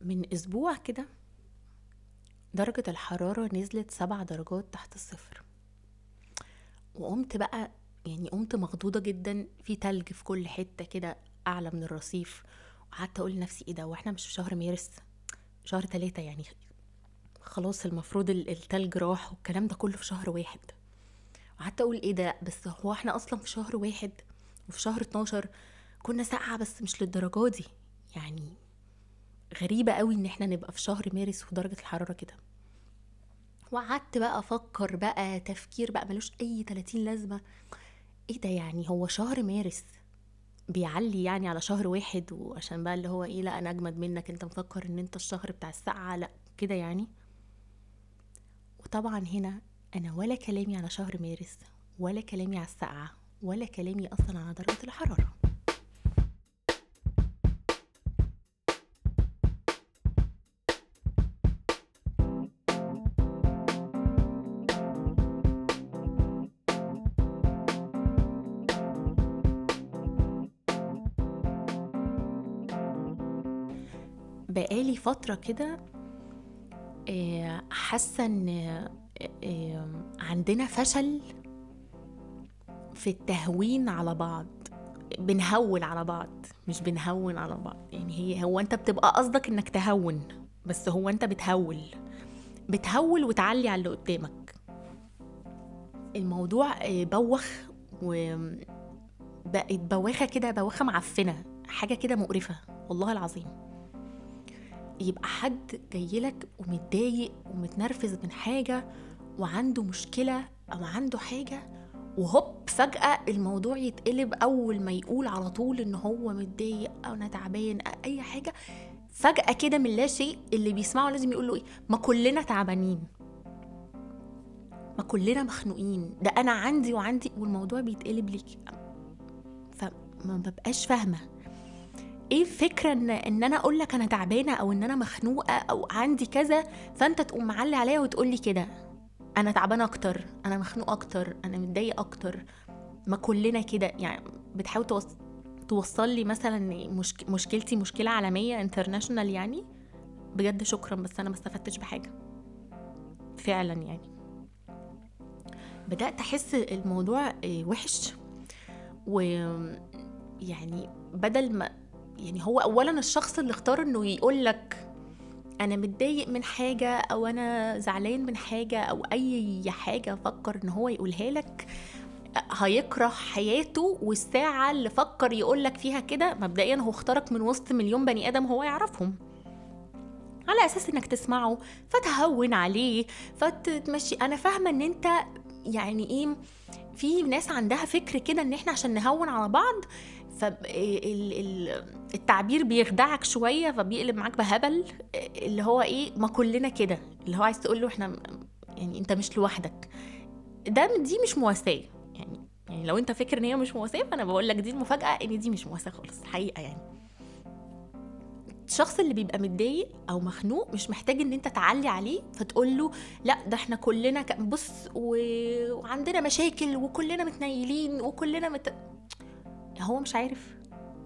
من أسبوع كده درجة الحرارة نزلت سبع درجات تحت الصفر. وقمت بقى يعني قمت مخضوضة جدا في تلج في كل حتة كده أعلى من الرصيف. وقعدت أقول لنفسي إيه ده وإحنا مش في شهر مارس؟ شهر تلاتة يعني. خلاص المفروض ال- التلج راح والكلام ده كله في شهر واحد. وقعدت أقول إيه ده بس هو إحنا أصلا في شهر واحد وفي شهر 12 كنا ساقعة بس مش للدرجة دي. يعني غريبة قوي إن إحنا نبقى في شهر مارس ودرجة الحرارة كده. وقعدت بقى أفكر بقى تفكير بقى ملوش أي 30 لازمة. إيه ده يعني؟ هو شهر مارس بيعلي يعني على شهر واحد وعشان بقى اللي هو إيه لأ أنا أجمد منك أنت مفكر إن أنت الشهر بتاع الساعة لأ كده يعني؟ وطبعا هنا أنا ولا كلامي على شهر مارس ولا كلامي على الساعة ولا كلامي أصلا على درجة الحرارة. بقالي فترة كده آه، حاسة إن آه، عندنا فشل في التهوين على بعض بنهون على بعض مش بنهون على بعض. يعني هي هو أنت بتبقى قصدك إنك تهون بس هو أنت بتهول. بتهول وتعلي على اللي قدامك. الموضوع آه، بوخ و بقت بواخة كده بواخة معفنة حاجة كده مقرفة والله العظيم. يبقى حد جايلك ومتضايق ومتنرفز من حاجة وعنده مشكلة أو عنده حاجة وهوب فجأة الموضوع يتقلب أول ما يقول على طول إن هو متضايق أو أنا تعبان أي حاجة. فجأة كده من لا شيء اللي بيسمعه لازم يقول له إيه؟ ما كلنا تعبانين. ما كلنا مخنوقين. ده أنا عندي وعندي والموضوع بيتقلب ليك. فما ببقاش فاهمة. إيه الفكرة ان إن أنا أقول لك أنا تعبانة أو إن أنا مخنوقة أو عندي كذا فأنت تقوم معلي عليا وتقول لي كده أنا تعبانة أكتر أنا مخنوقه أكتر أنا متضايقه أكتر. ما كلنا كده يعني بتحاول توص... توصل لي مثلا مشك... مشكلتي مشكلة عالمية انترناشونال يعني؟ بجد شكرا بس أنا ما استفدتش بحاجة. فعلا يعني. بدأت أحس الموضوع آه، وحش. و يعني بدل ما يعني هو اولا الشخص اللي اختار إنه يقول لك أنا متضايق من حاجة أو أنا زعلان من حاجة أو أي حاجة فكر إن هو يقولها لك هيكره حياته والساعة اللي فكر يقول لك فيها كده مبدئيا هو اختارك من وسط مليون بني آدم هو يعرفهم. على أساس إنك تسمعه فتهون عليه فتمشي أنا فاهمة إن أنت يعني إيه في ناس عندها فكر كده إن إحنا عشان نهون على بعض فالتعبير بيخدعك شوية فبيقلب معاك بهبل اللي هو إيه ما كلنا كده. اللي هو عايز تقول له إحنا يعني أنت مش لوحدك. ده دي مش مواساة. يعني يعني لو أنت فاكر إن هي مش مواساة فأنا بقول لك دي المفاجأة إن دي مش مواساة خالص الحقيقة يعني. الشخص اللي بيبقى متضايق أو مخنوق مش محتاج إن أنت تعلي عليه فتقول له لأ ده إحنا كلنا بص و- وعندنا مشاكل وكلنا متنيلين وكلنا مت... هو مش عارف.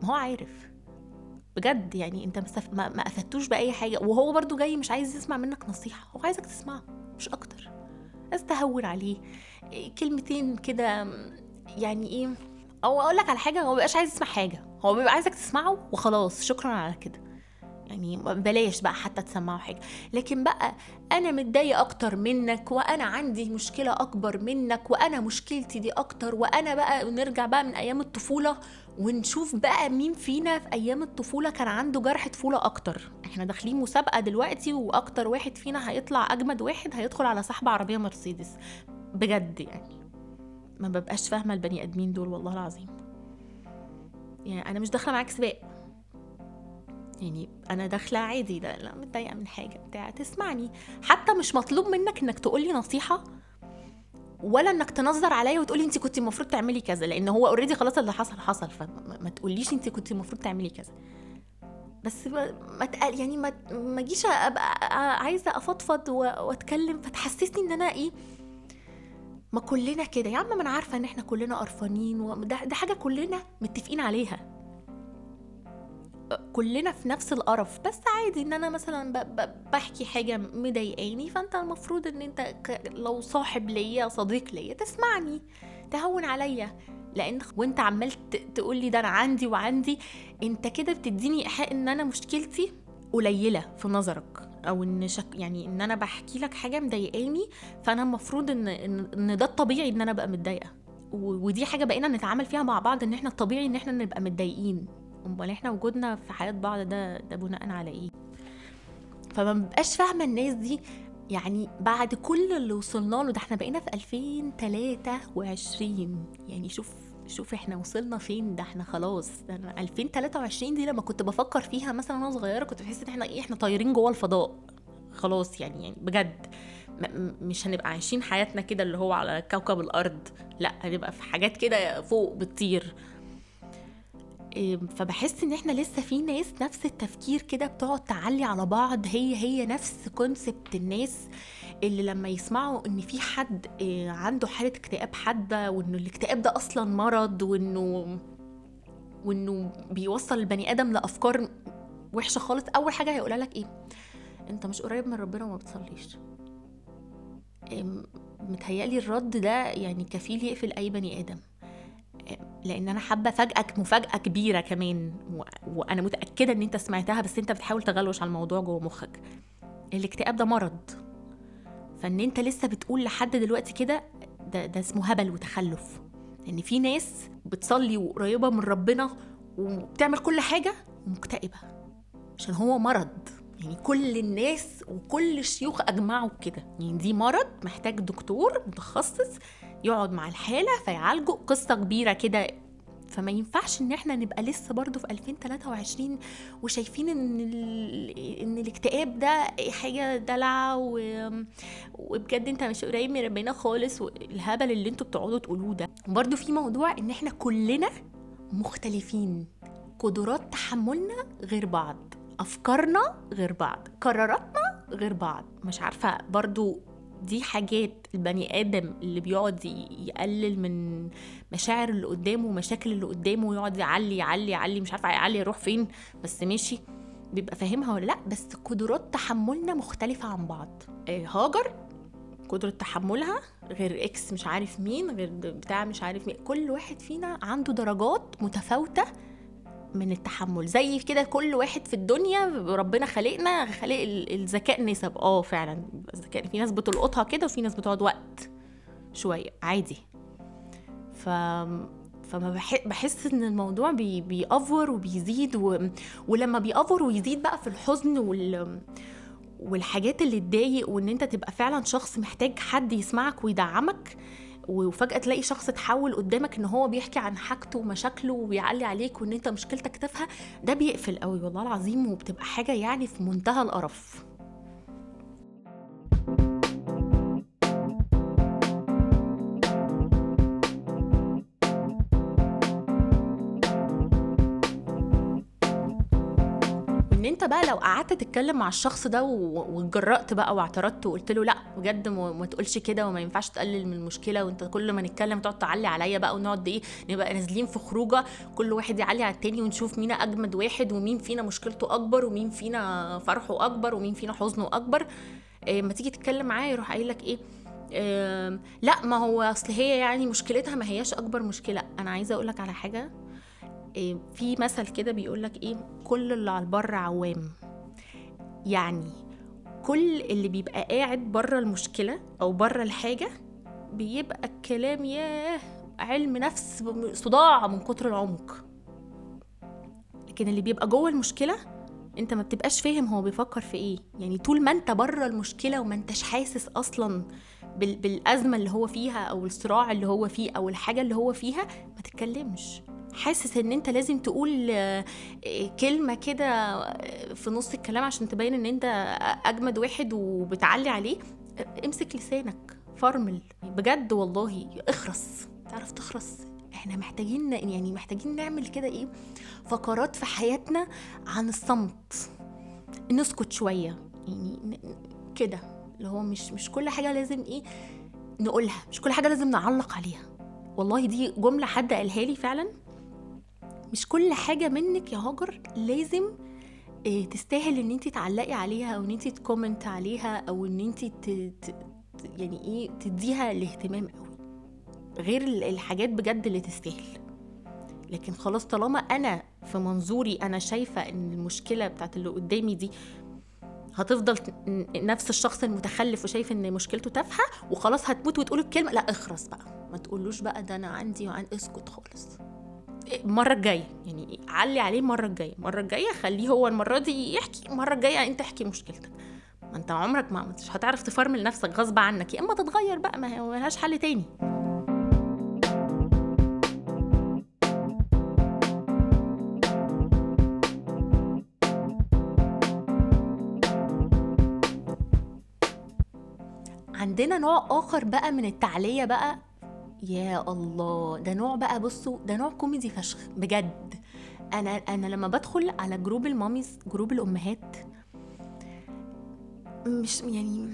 ما هو عارف. بجد يعني انت. ما, ما افدتوش بأي حاجة. وهو برضو جاي مش عايز يسمع منك نصيحة هو عايزك تسمعه مش أكتر. بس تهون عليه. إيه، كلمتين كده يعني إيه أو أقول لك على حاجة هو مبيبقاش عايز يسمع حاجة. هو بيبقى عايزك تسمعه وخلاص شكرا على كده. يعني بلاش بقى حتى تسمعوا حاجة. لكن بقى أنا متضايق أكتر منك وأنا عندي مشكلة أكبر منك وأنا مشكلتي دي أكتر وأنا بقى نرجع بقى من أيام الطفولة ونشوف بقى مين فينا في أيام الطفولة كان عنده جرح طفولة أكتر. إحنا داخلين مسابقة دلوقتي وأكتر واحد فينا هيطلع أجمد واحد هيدخل على سحب عربية مرسيدس. بجد يعني. ما ببقاش فاهمة البني آدمين دول والله العظيم. يعني أنا مش داخلة معاك سباق. يعني أنا داخلة عادي ده لا متضايقة من حاجة بتاع تسمعني. حتى مش مطلوب منك إنك تقولي نصيحة ولا إنك تنظر عليا وتقولي انت كنت المفروض تعملي كذا لأن هو اوريدي خلاص اللي حصل حصل فما ما تقوليش انت كنت المفروض تعملي كذا. بس ما تقل يعني ما ما اجيش أبقى عايزة أفضفض وأتكلم فتحسسني إن أنا إيه ما كلنا كده. يا عم ما أنا عارفة إن إحنا كلنا قرفانين وده ده حاجة كلنا متفقين عليها. كلنا في نفس القرف. بس عادي إن أنا مثلا بحكي حاجة مضايقاني فأنت المفروض إن أنت لو صاحب ليا صديق ليا تسمعني تهون عليا. لأن وأنت عمال تقول لي ده أنا عندي وعندي أنت كده بتديني إيحاء إن أنا مشكلتي قليلة في نظرك. أو إن شك يعني إن أنا بحكي لك حاجة مضايقاني فأنا المفروض ان ان ده الطبيعي إن أنا أبقى متضايقة. ودي حاجة بقينا نتعامل فيها مع بعض إن إحنا الطبيعي إن إحنا نبقى متضايقين. امال إحنا وجودنا في حياة بعض ده ده بناء على إيه؟ فما ببقاش فاهمة الناس دي يعني بعد كل اللي وصلنا له ده إحنا بقينا في 2023 يعني شوف شوف إحنا وصلنا فين ده إحنا خلاص. ده أنا 2023 دي لما كنت بفكر فيها مثلا وأنا صغيرة كنت بحس إن إحنا إيه إحنا طايرين جوه الفضاء. خلاص يعني يعني بجد. مش هنبقى عايشين حياتنا كده اللي هو على كوكب الأرض. لا هنبقى في حاجات كده فوق بتطير. فبحس إن إحنا لسه في ناس نفس التفكير كده بتقعد تعلي على بعض. هي هي نفس كونسبت الناس اللي لما يسمعوا إن في حد إيه، عنده حالة اكتئاب حادة وإنه الاكتئاب ده أصلا مرض وإنه وإنه بيوصل البني آدم لأفكار وحشة خالص أول حاجة هيقولها لك إيه؟ أنت مش قريب من ربنا وما بتصليش. إيه، متهيألي الرد ده يعني كفيل يقفل أي بني آدم. لأن أنا حابه افاجئك مفاجاه كبيره كمان. وأنا متاكده ان انت سمعتها بس انت بتحاول تغلوش على الموضوع جوه مخك. الاكتئاب ده مرض. فان انت لسه بتقول لحد دلوقتي كده ده, ده اسمه هبل وتخلف. ان في ناس بتصلي وقريبة من ربنا وبتعمل كل حاجة ومكتئبه عشان هو مرض. يعني كل الناس وكل الشيوخ أجمعوا كده. يعني دي مرض محتاج دكتور متخصص يقعد مع الحالة فيعالجه قصة كبيرة كده. فما ينفعش إن إحنا نبقى لسه برضو في 2023 وشايفين إن. إن الاكتئاب ده حاجة دلع و... وبجد أنت مش قريب من ربنا خالص والهبل اللي أنتوا بتقعدوا تقولوه ده. برضو في موضوع إن إحنا كلنا مختلفين. قدرات تحملنا غير بعض. أفكارنا غير بعض. قراراتنا غير بعض. مش عارفة برضو دي حاجات البني آدم اللي بيقعد يقلل من مشاعر اللي قدامه ومشاكل اللي قدامه ويقعد يعلي يعلي يعلي مش عارفة يعلي يروح فين بس ماشي. بيبقى فاهمها ولا لأ؟ بس قدرات تحملنا مختلفة عن بعض. آه، هاجر قدرة تحملها غير ex مش عارف مين غير بتاع مش عارف مين كل واحد فينا عنده درجات متفاوتة من التحمل. زي كده كل واحد في الدنيا ربنا خلقنا خلق الذكاء نسب. آه فعلا. الذكاء في ناس بتلقطها كده وفي ناس بتقعد وقت شوية. عادي. ف فما بحس إن الموضوع بي... بي over وبيزيد و... ولما بي over ويزيد بقى في الحزن وال والحاجات اللي تضايق وإن أنت تبقى فعلا شخص محتاج حد يسمعك ويدعمك وفجأة تلاقي شخص اتحول قدامك إن هو بيحكي عن حاجته ومشاكله وبيعلي عليك وإن أنت مشكلتك تافهة ده بيقفل قوي والله العظيم وبتبقى حاجة يعني في منتهى القرف. إن أنت بقى لو قعدت تتكلم مع الشخص ده واتجرأت بقى واعترضت وقلت له لأ بجد ما تقولش كده وما ينفعش تقلل من المشكلة وأنت كل ما نتكلم تقعد تعلي عليا بقى ونقعد إيه نبقى نازلين في خروجة كل واحد يعلي على التاني ونشوف مين أجمد واحد ومين فينا مشكلته أكبر ومين فينا فرحه أكبر ومين فينا حزنه أكبر. إيه ما تيجي تتكلم معاه يروح قايل لك إيه؟ إيه لأ ما هو أصل هي يعني مشكلتها ما هياش أكبر مشكلة. أنا عايزة أقول لك على حاجة. في مثل كده بيقول لك إيه كل اللي على البر عوام. يعني كل اللي بيبقى قاعد بره المشكلة أو بره الحاجة بيبقى الكلام ياه علم نفس صداع من كتر العمق. لكن اللي بيبقى جوه المشكلة أنت ما بتبقاش فاهم هو بيفكر في إيه. يعني طول ما أنت بره المشكلة وما أنتش حاسس أصلا بالأزمة اللي هو فيها أو الصراع اللي هو فيه أو الحاجة اللي هو فيها ما تتكلمش. حاسس ان انت لازم تقول كلمة كده في نص الكلام عشان تبين ان انت اجمد واحد وبتعلي عليه. امسك لسانك فرمل بجد والله اخرس. تعرف تخرس؟ إحنا محتاجين يعني محتاجين نعمل كده إيه؟ فقرات في حياتنا عن الصمت. نسكت شوية. يعني كده. اللي هو مش مش كل حاجة لازم إيه نقولها. مش كل حاجة لازم نعلق عليها. والله دي جملة حد قالها لي فعلا. مش كل حاجة منك يا هاجر لازم آه، تستاهل إن انت تعلقي عليها أو إن انت تكومنت عليها أو إن انت ت... يعني إيه تديها الاهتمام قوي غير الحاجات بجد اللي تستاهل. لكن خلاص طالما أنا في منظوري أنا شايفة إن المشكلة بتاعت اللي قدامي دي هتفضل نفس الشخص المتخلف وشايف إن مشكلته تافهة وخلاص هتموت وتقول الكلمة لا اخرس بقى. ما تقولوش بقى ده أنا عندي وعن اسكت خالص. المرة الجاية. يعني علي عليه المرة الجاية. المرة الجاية خليه هو المرة دي يحكي. المرة الجاية انت احكي مشكلتك. ما انت عمرك ما مش هتعرف تفرمل نفسك غصب عنك. يا اما تتغير بقى ما لهاش حل تاني. عندنا نوع آخر بقى من التعلية بقى. يا الله ده نوع بقى بصوا ده نوع كوميدي فشخ بجد. أنا أنا لما بدخل على group ال mommies group الأمهات مش يعني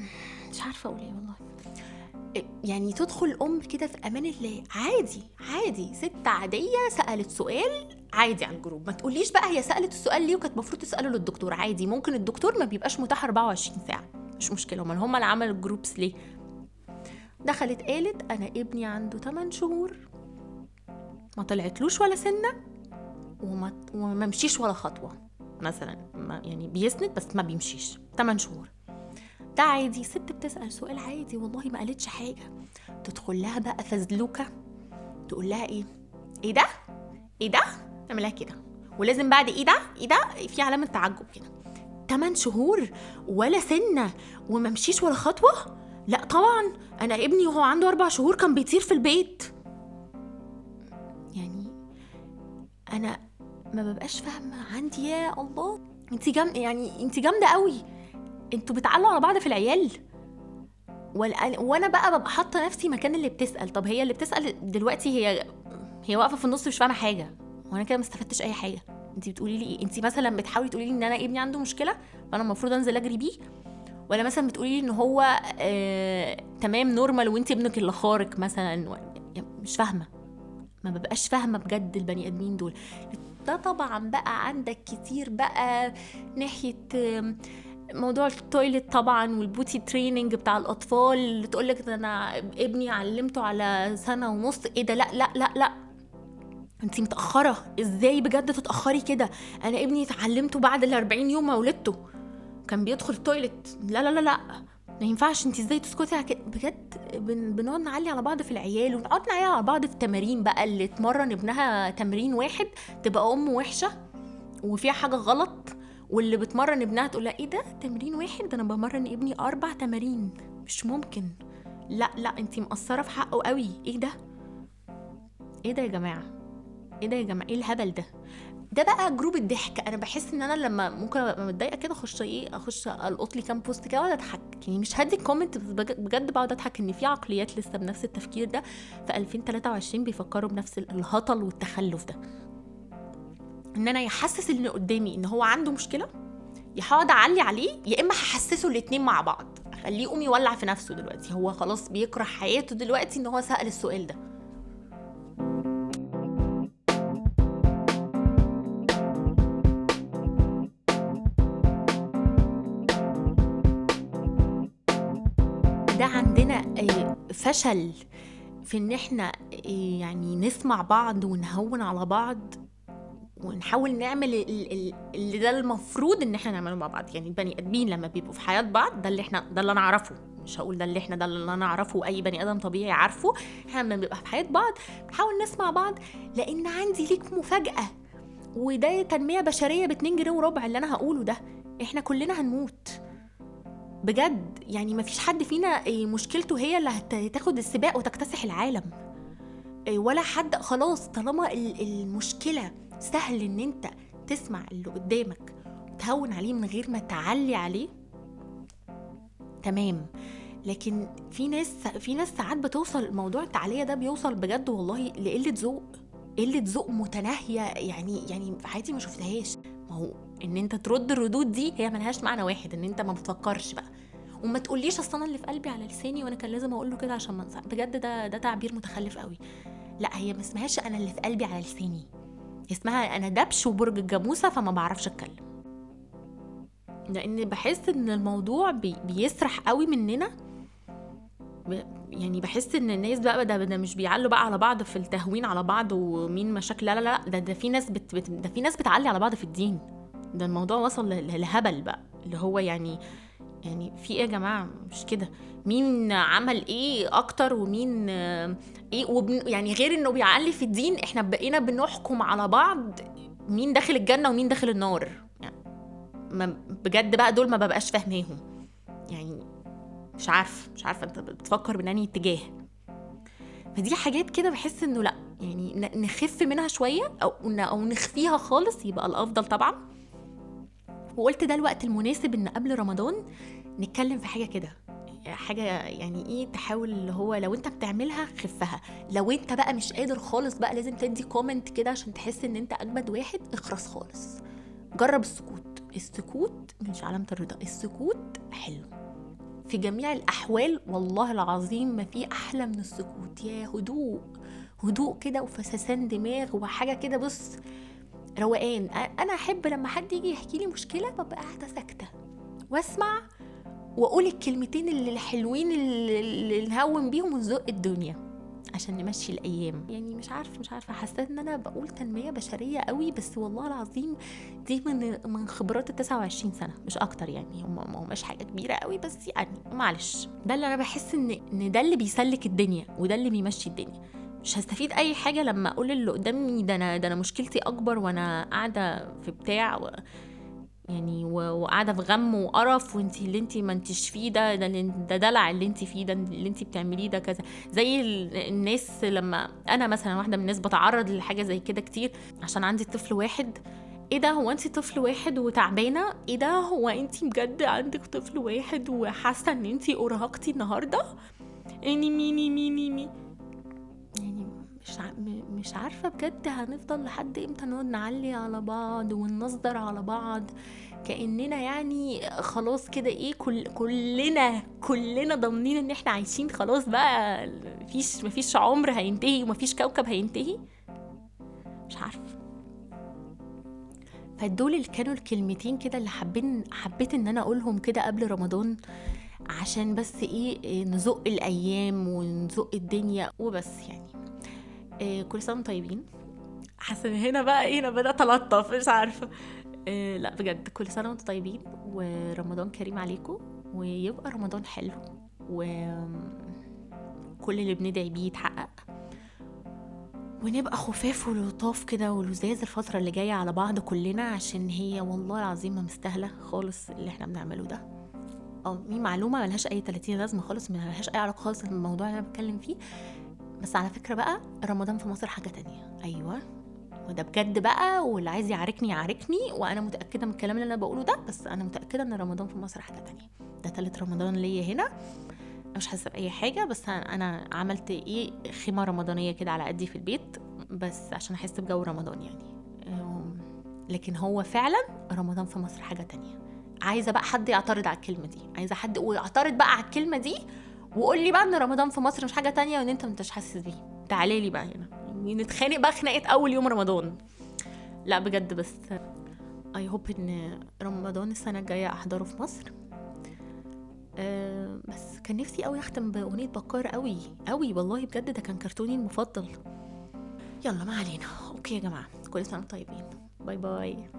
مش عارفة أقول إيه والله. يعني تدخل أم كده في أمان الله عادي عادي. ست عادية سألت سؤال عادي على ال group. ما تقوليش بقى هي سألت السؤال ليه وكانت المفروض تسأله للدكتور. عادي ممكن الدكتور ما بيبقاش متاح 24 ساعة. مش مشكلة امال هم اللي عملوا الجروبس ليه؟ دخلت قالت أنا ابني عنده 8 شهور. ما طلعتلوش ولا سنة وما وما مشيش ولا خطوة. مثلا يعني بيسند بس ما بيمشيش. 8 شهور. ده عادي. ست بتسأل سؤال عادي. والله ما قالتش حاجة. تدخل لها بقى فزلوكة. تقول لها إيه؟ إيه ده؟ إيه ده؟ تعملها كده. ولازم بعد إيه ده؟ إيه ده؟ في علامة تعجب كده. 8 شهور ولا سنة وما مشيش ولا خطوة؟ لا طبعا. أنا ابني وهو عنده أربع شهور كان بيطير في البيت. يعني أنا ما ببقاش فاهمة. عندي يا الله. انت جام يعني انت جامدة قوي. أنتوا بتعلوا على بعض في العيال. وأنا بقى ببقى حاطة نفسي مكان اللي بتسأل. طب هي اللي بتسأل دلوقتي هي هي واقفة في النص مش فاهمة حاجة. وأنا كده ما استفدتش أي حاجة. انت بتقولي لي إيه؟ انت مثلا بتحاولي تقولي لي إن أنا ابني عنده مشكلة فأنا المفروض أنزل أجري بيه؟ ولا مثلا بتقولي لي إن هو آه تمام normal وانت ابنك اللي خارق مثلا يعني مش فاهمة. ما ببقاش فاهمة بجد البني آدمين دول. ده طبعا بقى عندك كتير بقى ناحية موضوع ال toilet طبعا وال potty training بتاع الأطفال اللي تقول لك أنا ابني علمته على سنة ونص. إيه ده؟ لا لا لا لا. انت متأخرة. إزاي بجد تتأخري كده؟ أنا ابني اتعلمته بعد ال 40 يوم ما ولدته كان بيدخل التويلت لا لا لا لا. ما ينفعش. انت إزاي تسكتي؟ على كده بجد بن... بنقعد نعلي على بعض في العيال ونقعد نعلي على بعض في التمارين بقى. اللي تمرن ابنها تمرين واحد تبقى أم وحشة وفيها حاجة غلط واللي بتمرن ابنها تقول لها إيه ده؟ تمرين واحد؟ ده أنا بمرن ابني أربع تمارين. مش ممكن. لا لا انت مقصرة في حقه قوي. إيه ده؟ إيه ده يا جماعة؟ إيه ده يا جماعة؟ إيه الهبل ده؟ ده بقى group الضحك. أنا بحس إن أنا لما ممكن أبقى متضايقة كده أخش إيه أخش ألقط لي كام post كده وأقعد أضحك. يعني مش هدي comment بجد بقعد أضحك إن في عقليات لسه بنفس التفكير ده في 2023 بيفكروا بنفس الهطل والتخلف ده. إن أنا يحسس اللي قدامي إن هو عنده مشكلة يا هقعد أعلي عليه يا إما هحسسه الاتنين مع بعض. أخليه يقوم يولع في نفسه دلوقتي. هو خلاص بيكره حياته دلوقتي إن هو سأل السؤال ده. فشل في إن إحنا آه، يعني نسمع بعض ونهون على بعض ونحاول نعمل اللي ده المفروض إن إحنا نعمله مع بعض. يعني البني آدمين لما بيبقوا في حياة بعض ده اللي إحنا ده اللي أنا أعرفه. مش هقول ده اللي إحنا ده اللي أنا أعرفه أي بني آدم طبيعي عارفه. إحنا لما بنبقى في حياة بعض بنحاول نسمع بعض لأن عندي ليك مفاجأة. وده تنمية بشرية ب 2 جنيه وربع اللي أنا هقوله ده. إحنا كلنا هنموت. بجد يعني مفيش حد فينا مشكلته هي اللي هتاخد السباق وتكتسح العالم. ولا حد خلاص طالما المشكلة سهل إن أنت تسمع اللي قدامك وتهون عليه من غير ما تعلي عليه تمام. لكن في ناس في ناس ساعات بتوصل موضوع التعلية ده بيوصل بجد والله لقلة ذوق قلة ذوق متناهية يعني يعني في حياتي ما شفتهاش. ما هو إن أنت ترد الردود دي هي ملهاش معنى واحد إن أنت ما بتفكرش بقى. وما تقوليش أصل أنا اللي في قلبي على لساني وأنا كان لازم أقول له كده عشان ما بجد ده ده تعبير متخلف قوي. لا هي ما اسمهاش أنا اللي في قلبي على لساني. اسمها أنا دبش وبرج الجاموسة فما بعرفش أتكلم. لأن بحس إن الموضوع بي بيسرح قوي مننا. يعني بحس إن الناس بقى ده, ده مش بيعلوا بقى على بعض في التهوين على بعض ومين مشاكل. لا لا لا ده, ده في ناس بت, بت ده في ناس بتعلي على بعض في الدين. ده الموضوع وصل لهبل بقى. اللي هو يعني يعني في إيه يا جماعة؟ مش كده. مين عمل إيه أكتر ومين إيه؟ وبن يعني غير انه بيعلي في الدين إحنا بقينا بنحكم على بعض مين داخل الجنة ومين داخل النار. يعني بجد بقى دول ما ببقاش فاهماهم. يعني مش عارف مش عارفة انت بتفكر من انهي اتجاه. فدي حاجات كده بحس انه لأ يعني نخف منها شوية أو أو نخفيها خالص يبقى الأفضل طبعا. وقلت ده الوقت المناسب إن قبل رمضان نتكلم في حاجة كده حاجة يعني إيه تحاول اللي هو لو أنت بتعملها خفها لو أنت بقى مش قادر خالص بقى لازم تدي comment كده عشان تحس إن أنت أجمد واحد اخرس خالص. جرب السكوت السكوت مش علامه الرضا السكوت حلو. في جميع الأحوال والله العظيم ما في أحلى من السكوت يا هدوء هدوء كده وفسسان دماغ وحاجة كده بص روقان. أنا أحب لما حد يجي يحكي لي مشكلة ببقى قاعدة ساكتة. وأسمع وأقول الكلمتين اللي الحلوين اللي نهون بيهم ونزق الدنيا عشان نمشي الأيام. يعني مش عارفة مش عارفة حسيت إن أنا بقول تنمية بشرية قوي بس والله العظيم دي من من خبرات ال 29 سنة. مش أكتر يعني هم ما هماش حاجة كبيرة قوي بس يعني معلش. ده اللي أنا بحس إن إن ده اللي بيسلك الدنيا وده اللي بيمشي الدنيا. مش هستفيد أي حاجة لما أقول اللي قدامي ده أنا ده أنا مشكلتي أكبر وأنا قاعدة في بتاع و... يعني وقاعدة في غم وقرف وانت اللي انت ما انتش فيه ده ده ده دلع اللي انت فيه ده اللي انت بتعمليه ده كذا. زي الناس لما أنا مثلا واحدة من الناس بتعرض لحاجة زي كده كتير عشان عندي طفل واحد. إيه ده؟ هو انت طفل واحد وتعبانة؟ إيه ده؟ هو انت بجد عندك طفل واحد وحاسة إن انت أرهقتي النهارده؟ eeny meeny miny moe يعني مش مش عارفة بجد هنفضل لحد إمتى نقعد نعلي على بعض ونصدر على بعض. كأننا يعني خلاص كده إيه كل كلنا كلنا ضامنين إن إحنا عايشين خلاص بقى. مفيش مفيش عمر هينتهي ومفيش كوكب هينتهي. مش عارفة. فدول اللي كانوا الكلمتين كده اللي حابين حبيت إن أنا أقولهم كده قبل رمضان عشان بس إيه نزق الأيام ونزق الدنيا وبس يعني. إيه كل سنة طيبين. حاسة هنا بقى إيه أنا بدأت ألطف مش عارفة. إيه لا بجد كل سنة وأنتم طيبين ورمضان كريم عليكم ويبقى رمضان حلو وكل اللي بندعي بيه يتحقق. ونبقى خفاف ولطاف كده ولزاز الفترة اللي جاية على بعض كلنا عشان هي والله العظيم ما مستاهلة خالص اللي إحنا بنعمله ده. آه دي معلومة ملهاش أي 30 لازمة خالص ملهاش أي علاقة خالص بالموضوع اللي أنا بتكلم فيه. بس على فكرة بقى رمضان في مصر حاجة تانية. أيوة. وده بجد بقى واللي عايز يعاركني يعاركني وأنا متأكدة من الكلام اللي أنا بقوله ده بس أنا متأكدة إن رمضان في مصر حاجة تانية. ده تالت رمضان ليا هنا. مش حاسة بأي حاجة بس أنا عملت إيه؟ خيمة رمضانية كده على قدي في البيت بس عشان أحس بجو رمضان يعني. لكن هو فعلا رمضان في مصر حاجة تانية. عايزة بقى حد يعترض على الكلمة دي. عايزة حد ويعترض بقى على الكلمة دي وقول لي بقى ان رمضان في مصر مش حاجة تانية وان انت مش حاسس بيه. تعالي لي بقى هنا. يعني نتخانق بقى خناقة أول يوم رمضان. لا بجد بس اي هوب إن رمضان السنة الجاية أحضره في مصر. أه بس كان نفسي قوي أختم بأغنية بكار قوي قوي والله بجد ده كان كرتوني المفضل. يلا ما علينا. أوكي يا جماعة كل سنة طيبين. باي باي.